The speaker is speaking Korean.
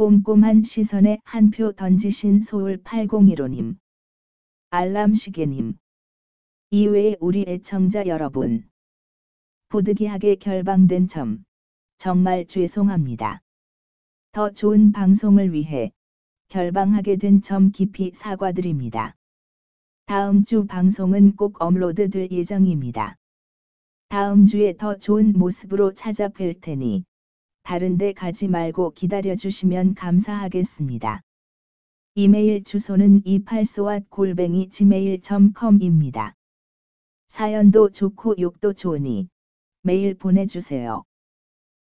꼼꼼한 시선에 한 표 던지신 소울 801호님. 알람시계님. 이외에 우리 애청자 여러분. 부득이하게 결방된 점. 정말 죄송합니다. 더 좋은 방송을 위해 결방하게 된 점 깊이 사과드립니다. 다음 주 방송은 꼭 업로드 될 예정입니다. 다음 주에 더 좋은 모습으로 찾아뵐 테니 다른 데 가지 말고 기다려 주시면 감사하겠습니다. 이메일 주소는 284 골뱅이 gmail.com입니다. 사연도 좋고 욕도 좋으니 메일 보내주세요.